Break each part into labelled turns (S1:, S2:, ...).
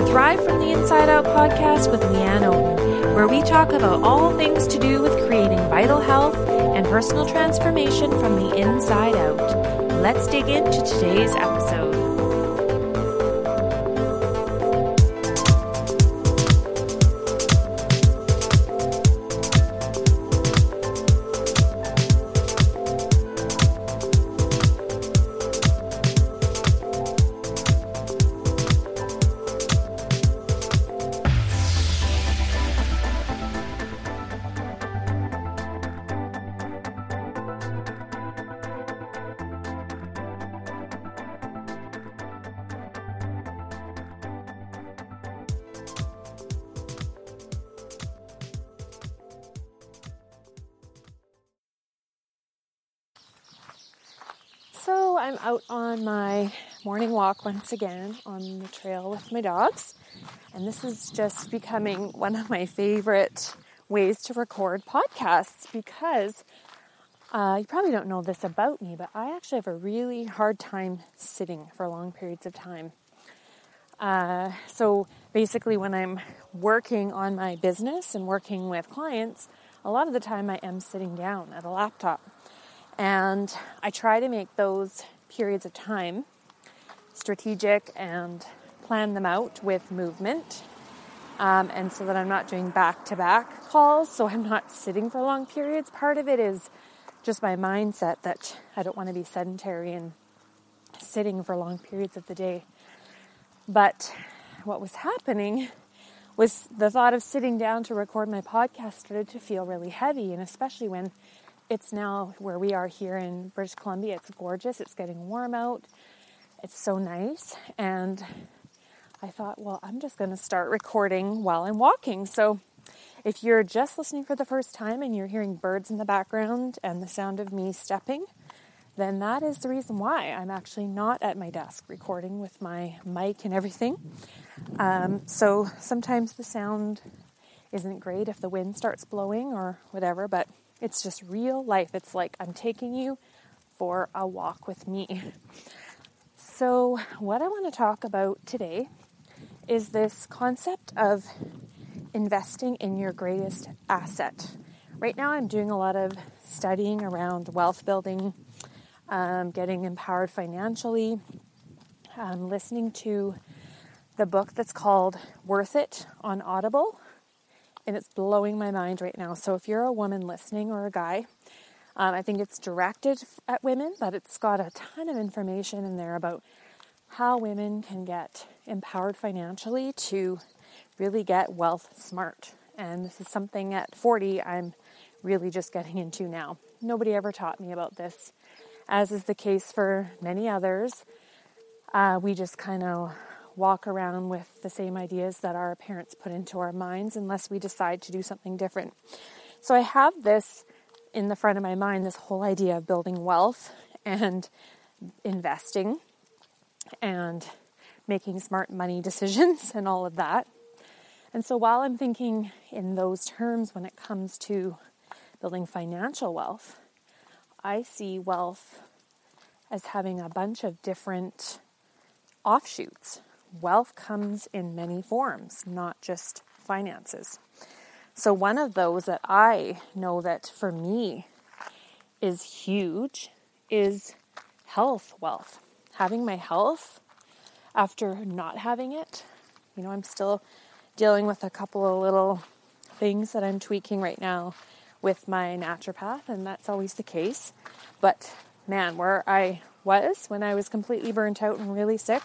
S1: the Thrive from the Inside Out podcast with Leanne Oten, where we talk about all things to do with creating vital health and personal transformation from the inside out. Let's dig into today's episode. I'm out on my morning walk once again on the trail with my dogs. And this is just becoming one of my favorite ways to record podcasts because uh, you probably don't know this about me, but I actually have a really hard time sitting for long periods of time. Uh, so basically, when I'm working on my business and working with clients, a lot of the time I am sitting down at a laptop. And I try to make those periods of time strategic and plan them out with movement. Um, and so that I'm not doing back to back calls, so I'm not sitting for long periods. Part of it is just my mindset that I don't want to be sedentary and sitting for long periods of the day. But what was happening was the thought of sitting down to record my podcast started to feel really heavy, and especially when it's now where we are here in British Columbia. It's gorgeous. It's getting warm out. It's so nice. And I thought, well, I'm just going to start recording while I'm walking. So if you're just listening for the first time and you're hearing birds in the background and the sound of me stepping, then that is the reason why I'm actually not at my desk recording with my mic and everything. Um, so sometimes the sound isn't great if the wind starts blowing or whatever, but it's just real life. It's like I'm taking you for a walk with me. So, what I want to talk about today is this concept of investing in your greatest asset. Right now, I'm doing a lot of studying around wealth building, um, getting empowered financially. I'm listening to the book that's called Worth It on Audible and it's blowing my mind right now. So if you're a woman listening or a guy, um, I think it's directed at women, but it's got a ton of information in there about how women can get empowered financially to really get wealth smart. And this is something at 40 I'm really just getting into now. Nobody ever taught me about this, as is the case for many others. Uh, we just kind of walk around with the same ideas that our parents put into our minds unless we decide to do something different. So I have this in the front of my mind this whole idea of building wealth and investing and making smart money decisions and all of that. And so while I'm thinking in those terms when it comes to building financial wealth, I see wealth as having a bunch of different offshoots wealth comes in many forms, not just finances. So, one of those that I know that for me is huge is health wealth. Having my health after not having it, you know, I'm still dealing with a couple of little things that I'm tweaking right now with my naturopath, and that's always the case. But man, where I was when I was completely burnt out and really sick,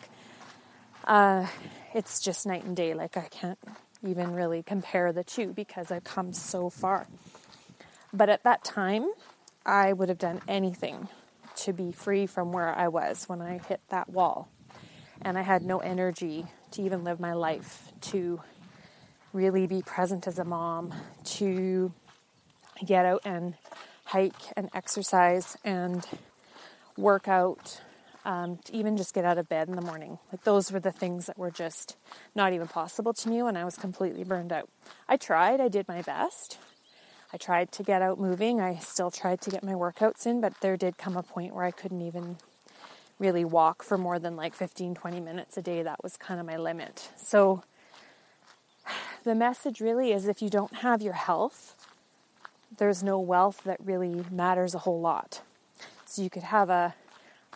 S1: uh, it's just night and day. Like I can't even really compare the two because I've come so far. But at that time, I would have done anything to be free from where I was when I hit that wall. And I had no energy to even live my life, to really be present as a mom, to get out and hike and exercise and work out um, to even just get out of bed in the morning. Like those were the things that were just not even possible to me when I was completely burned out. I tried, I did my best. I tried to get out moving. I still tried to get my workouts in, but there did come a point where I couldn't even really walk for more than like 15, 20 minutes a day. That was kind of my limit. So the message really is if you don't have your health, there's no wealth that really matters a whole lot. So you could have a,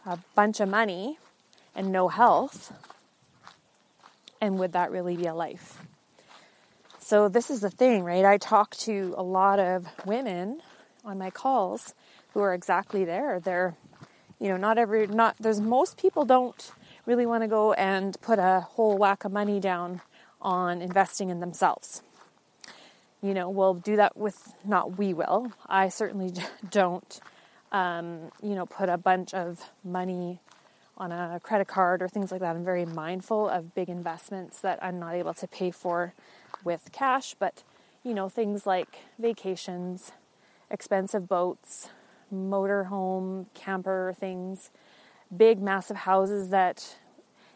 S1: a bunch of money and no health. And would that really be a life? So, this is the thing, right? I talk to a lot of women on my calls who are exactly there. They're, you know, not every, not, there's most people don't really want to go and put a whole whack of money down on investing in themselves. You know, we'll do that with, not we will, I certainly don't, um, you know, put a bunch of money on a credit card or things like that. I'm very mindful of big investments that I'm not able to pay for with cash, but you know, things like vacations, expensive boats, motorhome, camper things, big massive houses that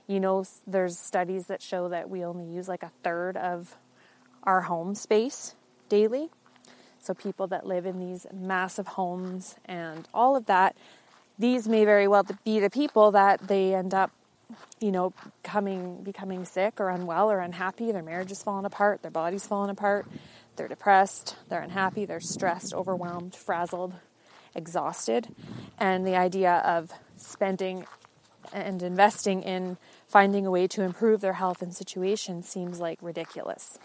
S1: you know there's studies that show that we only use like a third of our home space daily. So people that live in these massive homes and all of that these may very well be the people that they end up you know coming becoming sick or unwell or unhappy. Their marriage is falling apart. Their body's falling apart. They're depressed. They're unhappy. They're stressed overwhelmed frazzled exhausted. And the idea of spending and investing in finding a way to improve their health and situation seems like ridiculous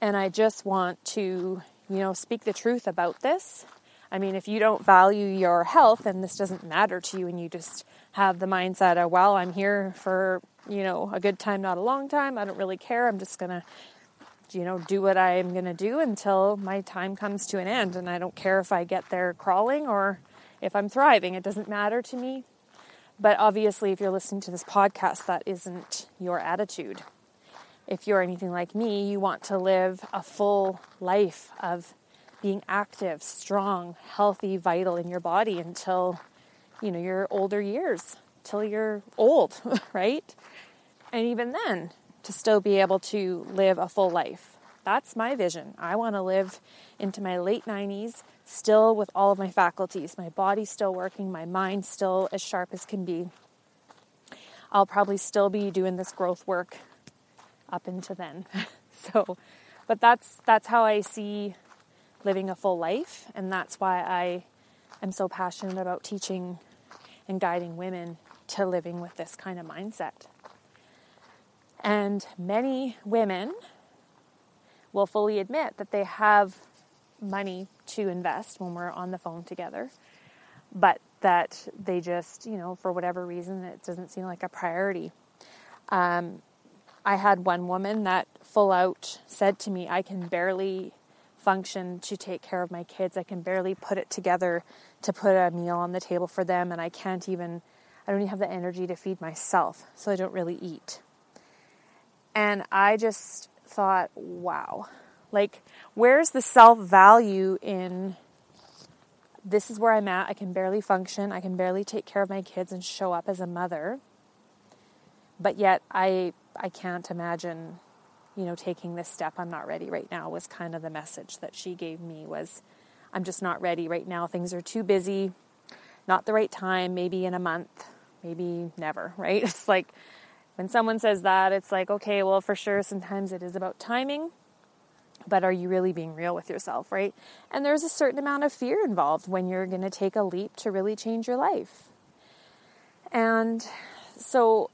S1: and i just want to you know speak the truth about this I mean, if you don't value your health and this doesn't matter to you and you just have the mindset of, well, I'm here for, you know, a good time, not a long time. I don't really care. I'm just going to, you know, do what I'm going to do until my time comes to an end. And I don't care if I get there crawling or if I'm thriving. It doesn't matter to me. But obviously, if you're listening to this podcast, that isn't your attitude. If you're anything like me, you want to live a full life of being active, strong, healthy, vital in your body until you know your older years, till you're old, right? And even then, to still be able to live a full life. That's my vision. I want to live into my late 90s still with all of my faculties, my body still working, my mind still as sharp as can be. I'll probably still be doing this growth work up into then. so, but that's that's how I see living a full life. And that's why I am so passionate about teaching and guiding women to living with this kind of mindset. And many women will fully admit that they have money to invest when we're on the phone together, but that they just, you know, for whatever reason, it doesn't seem like a priority. Um, I had one woman that full out said to me, I can barely function to take care of my kids. I can barely put it together to put a meal on the table for them, and I can't even, I don't even have the energy to feed myself, so I don't really eat. And I just thought, wow, like, where's the self value in this is where I'm at? I can barely function, I can barely take care of my kids and show up as a mother. But yet, I, I can't imagine you know, taking this step, I'm not ready right now was kind of the message that she gave me was I'm just not ready right now. Things are too busy, not the right time, maybe in a month, maybe never, right? It's like when someone says that, it's like, okay, well, for sure, sometimes it is about timing, but are you really being real with yourself, right? And there's a certain amount of fear involved when you're going to take a leap to really change your life. And so,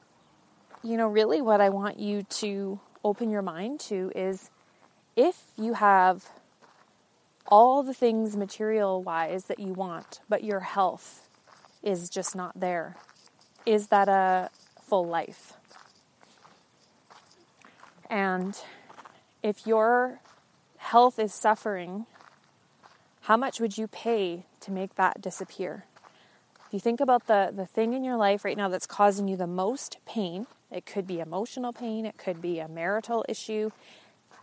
S1: you know, really what I want you to open your mind to is if you have all the things material wise that you want, but your health is just not there, is that a full life? And if your health is suffering, how much would you pay to make that disappear? If you think about the, the thing in your life right now that's causing you the most pain, it could be emotional pain, it could be a marital issue,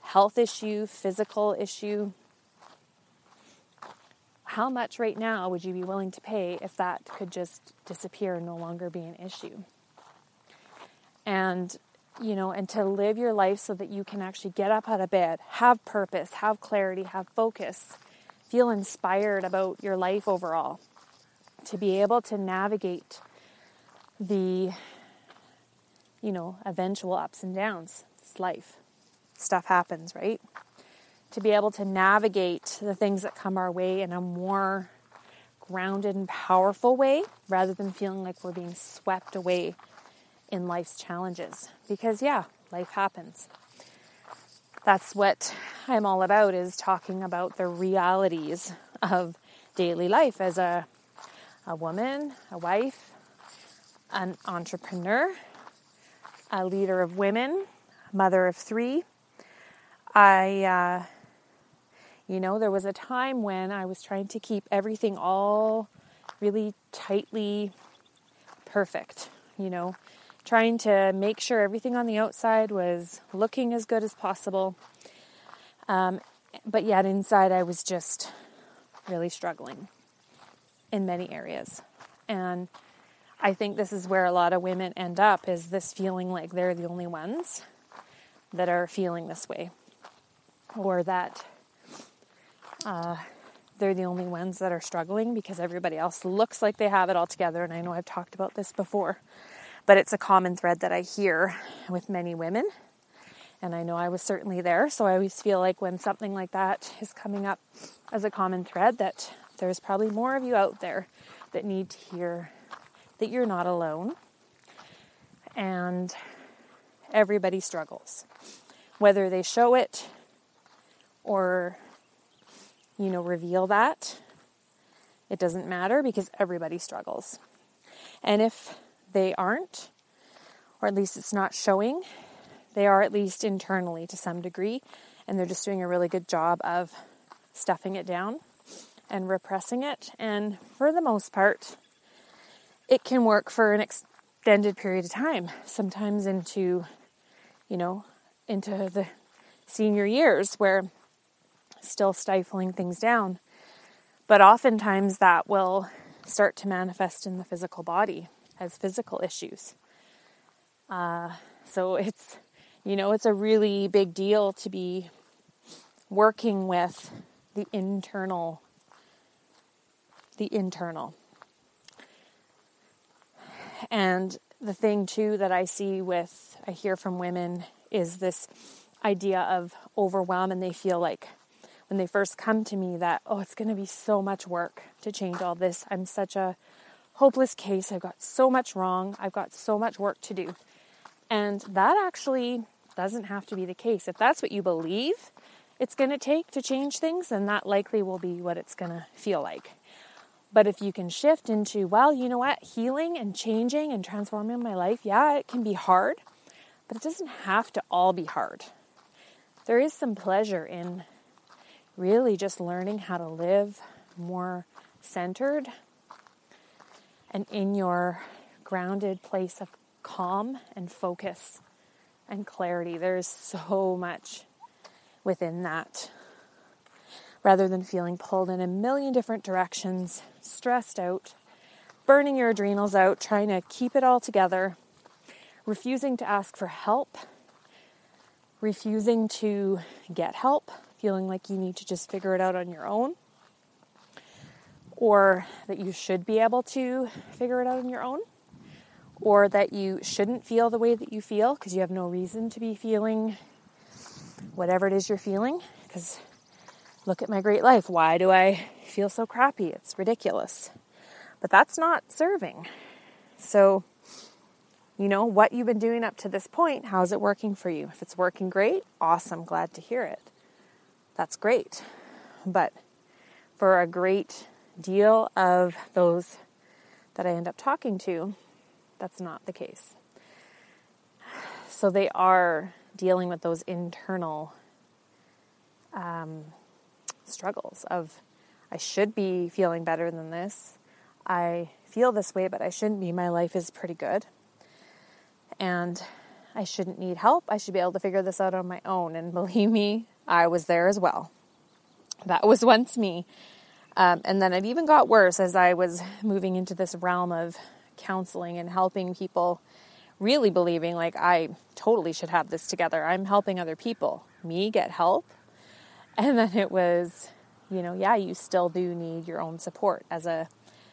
S1: health issue, physical issue. How much right now would you be willing to pay if that could just disappear and no longer be an issue? And you know, and to live your life so that you can actually get up out of bed, have purpose, have clarity, have focus, feel inspired about your life overall, to be able to navigate the, you know, eventual ups and downs. It's life. Stuff happens, right? To be able to navigate the things that come our way in a more grounded and powerful way rather than feeling like we're being swept away in life's challenges. Because, yeah, life happens. That's what I'm all about is talking about the realities of daily life as a, a woman, a wife, an entrepreneur, a leader of women, mother of three. I, uh, you know, there was a time when I was trying to keep everything all really tightly perfect, you know, trying to make sure everything on the outside was looking as good as possible. Um, but yet inside, I was just really struggling in many areas. And I think this is where a lot of women end up is this feeling like they're the only ones that are feeling this way or that uh, they're the only ones that are struggling because everybody else looks like they have it all together. And I know I've talked about this before, but it's a common thread that I hear with many women. And I know I was certainly there. So I always feel like when something like that is coming up as a common thread, that there's probably more of you out there that need to hear that you're not alone. And everybody struggles. Whether they show it or, you know, reveal that, it doesn't matter because everybody struggles. And if they aren't, or at least it's not showing, they are at least internally to some degree, and they're just doing a really good job of stuffing it down and repressing it. And for the most part, it can work for an extended period of time, sometimes into, you know, into the senior years where still stifling things down. But oftentimes that will start to manifest in the physical body as physical issues. Uh, so it's, you know, it's a really big deal to be working with the internal, the internal. And the thing too that I see with, I hear from women is this idea of overwhelm and they feel like when they first come to me that, oh, it's going to be so much work to change all this. I'm such a hopeless case. I've got so much wrong. I've got so much work to do. And that actually doesn't have to be the case. If that's what you believe it's going to take to change things, then that likely will be what it's going to feel like. But if you can shift into, well, you know what, healing and changing and transforming my life, yeah, it can be hard, but it doesn't have to all be hard. There is some pleasure in really just learning how to live more centered and in your grounded place of calm and focus and clarity. There's so much within that. Rather than feeling pulled in a million different directions, stressed out, burning your adrenals out, trying to keep it all together, refusing to ask for help, refusing to get help, feeling like you need to just figure it out on your own or that you should be able to figure it out on your own, or that you shouldn't feel the way that you feel because you have no reason to be feeling whatever it is you're feeling. Because look at my great life. Why do I feel so crappy? It's ridiculous. But that's not serving. So, you know, what you've been doing up to this point, how's it working for you? If it's working great, awesome, glad to hear it. That's great. But for a great deal of those that I end up talking to, that's not the case. So they are dealing with those internal um, struggles of I should be feeling better than this. I feel this way, but I shouldn't be. My life is pretty good. And I shouldn't need help. I should be able to figure this out on my own. And believe me, I was there as well. That was once me. Um, and then it even got worse as I was moving into this realm of counseling and helping people, really believing like I totally should have this together. I'm helping other people, me get help. And then it was, you know, yeah, you still do need your own support. As a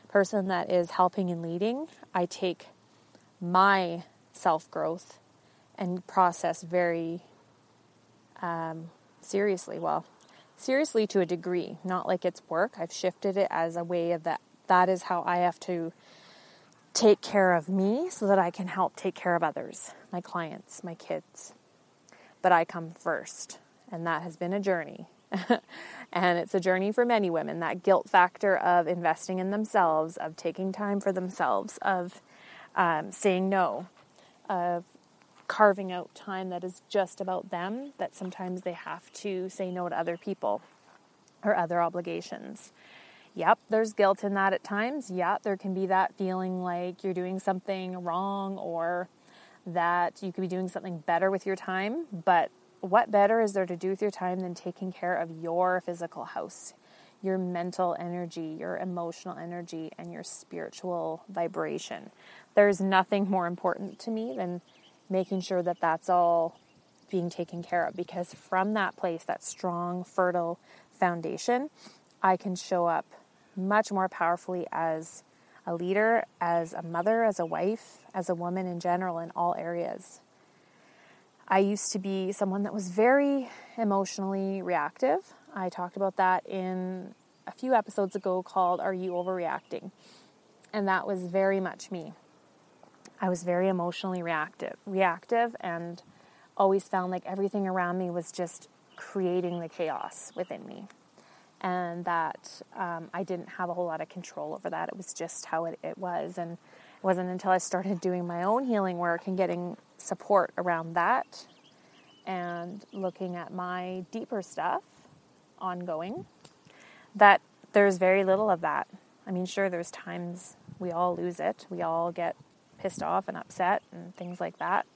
S1: person that is helping and leading, I take my self growth and process very um, seriously. Well, seriously to a degree, not like it's work. I've shifted it as a way of that. That is how I have to take care of me so that I can help take care of others, my clients, my kids. But I come first, and that has been a journey. and it's a journey for many women that guilt factor of investing in themselves, of taking time for themselves, of um, saying no, of carving out time that is just about them, that sometimes they have to say no to other people or other obligations. Yep, there's guilt in that at times. Yep, there can be that feeling like you're doing something wrong or that you could be doing something better with your time. But what better is there to do with your time than taking care of your physical house, your mental energy, your emotional energy, and your spiritual vibration? There's nothing more important to me than making sure that that's all being taken care of because from that place, that strong, fertile foundation, I can show up much more powerfully as a leader, as a mother, as a wife, as a woman in general, in all areas. I used to be someone that was very emotionally reactive. I talked about that in a few episodes ago called Are You Overreacting? And that was very much me. I was very emotionally reactive, reactive and always found like everything around me was just creating the chaos within me. And that um, I didn't have a whole lot of control over that. It was just how it, it was. And it wasn't until I started doing my own healing work and getting support around that and looking at my deeper stuff ongoing that there's very little of that. I mean, sure, there's times we all lose it. We all get pissed off and upset and things like that.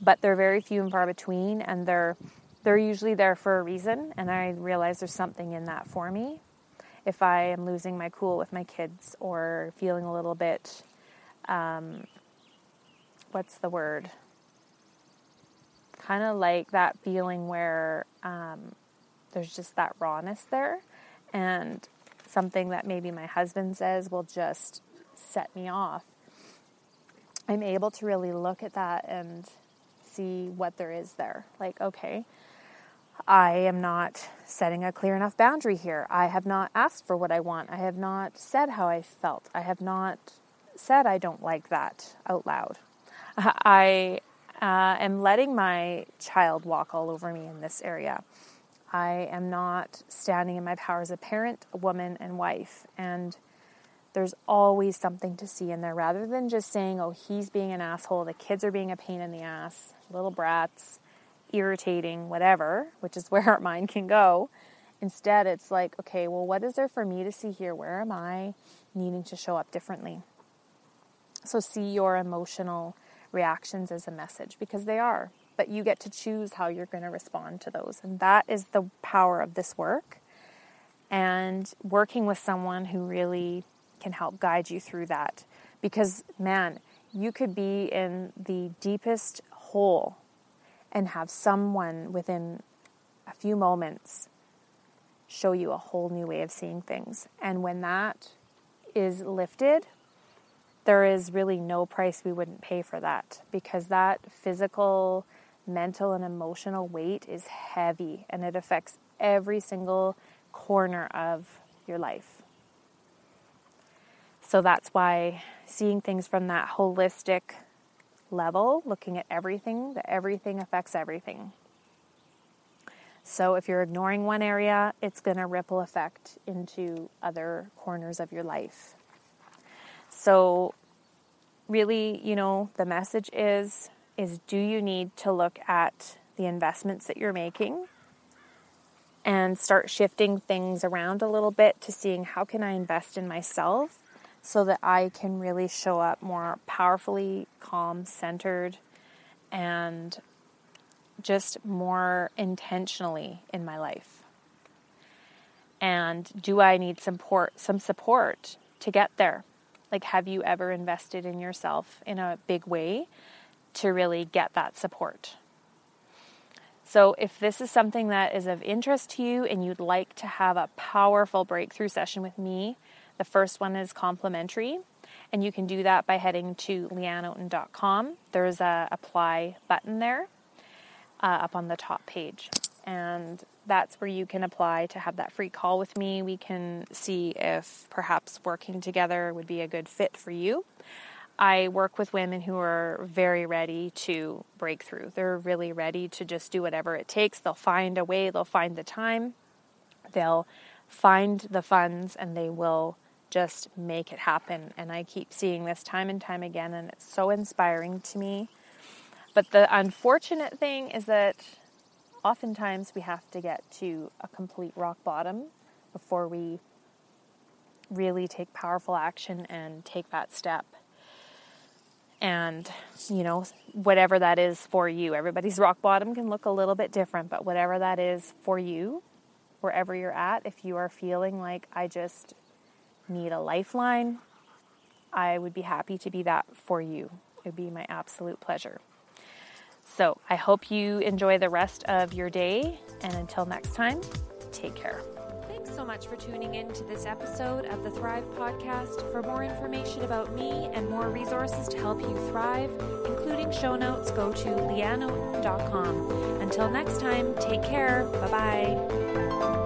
S1: But they're very few and far between, and they're they're usually there for a reason. And I realize there's something in that for me. If I am losing my cool with my kids or feeling a little bit, um, what's the word? Kind of like that feeling where um, there's just that rawness there, and something that maybe my husband says will just set me off I'm able to really look at that and see what there is there. Like, okay, I am not setting a clear enough boundary here. I have not asked for what I want. I have not said how I felt. I have not said I don't like that out loud. I uh, am letting my child walk all over me in this area. I am not standing in my power as a parent, a woman, and wife. And there's always something to see in there rather than just saying, oh, he's being an asshole, the kids are being a pain in the ass, little brats, irritating, whatever, which is where our mind can go. Instead, it's like, okay, well, what is there for me to see here? Where am I needing to show up differently? So, see your emotional reactions as a message because they are, but you get to choose how you're going to respond to those. And that is the power of this work. And working with someone who really can help guide you through that. Because, man, you could be in the deepest hole and have someone within a few moments show you a whole new way of seeing things. And when that is lifted, there is really no price we wouldn't pay for that because that physical, mental, and emotional weight is heavy and it affects every single corner of your life. So that's why seeing things from that holistic level, looking at everything, that everything affects everything. So if you're ignoring one area, it's going to ripple effect into other corners of your life. So really, you know, the message is is do you need to look at the investments that you're making and start shifting things around a little bit to seeing how can I invest in myself so that I can really show up more powerfully, calm, centered, and just more intentionally in my life. And do I need support some support to get there? Like have you ever invested in yourself in a big way to really get that support? So, if this is something that is of interest to you and you'd like to have a powerful breakthrough session with me, the first one is complimentary, And you can do that by heading to leanneoten.com. There's a apply button there uh, up on the top page. And that's where you can apply to have that free call with me. We can see if perhaps working together would be a good fit for you. I work with women who are very ready to break through. They're really ready to just do whatever it takes. They'll find a way, they'll find the time, they'll find the funds, and they will just make it happen. And I keep seeing this time and time again, and it's so inspiring to me. But the unfortunate thing is that oftentimes we have to get to a complete rock bottom before we really take powerful action and take that step. And, you know, whatever that is for you, everybody's rock bottom can look a little bit different, but whatever that is for you, wherever you're at, if you are feeling like I just need a lifeline, I would be happy to be that for you. It would be my absolute pleasure. So I hope you enjoy the rest of your day. And until next time, take care. Thanks so much for tuning in to this episode of the Thrive Podcast. For more information about me and more resources to help you thrive, including show notes, go to leanneoten.com. Until next time, take care. Bye bye.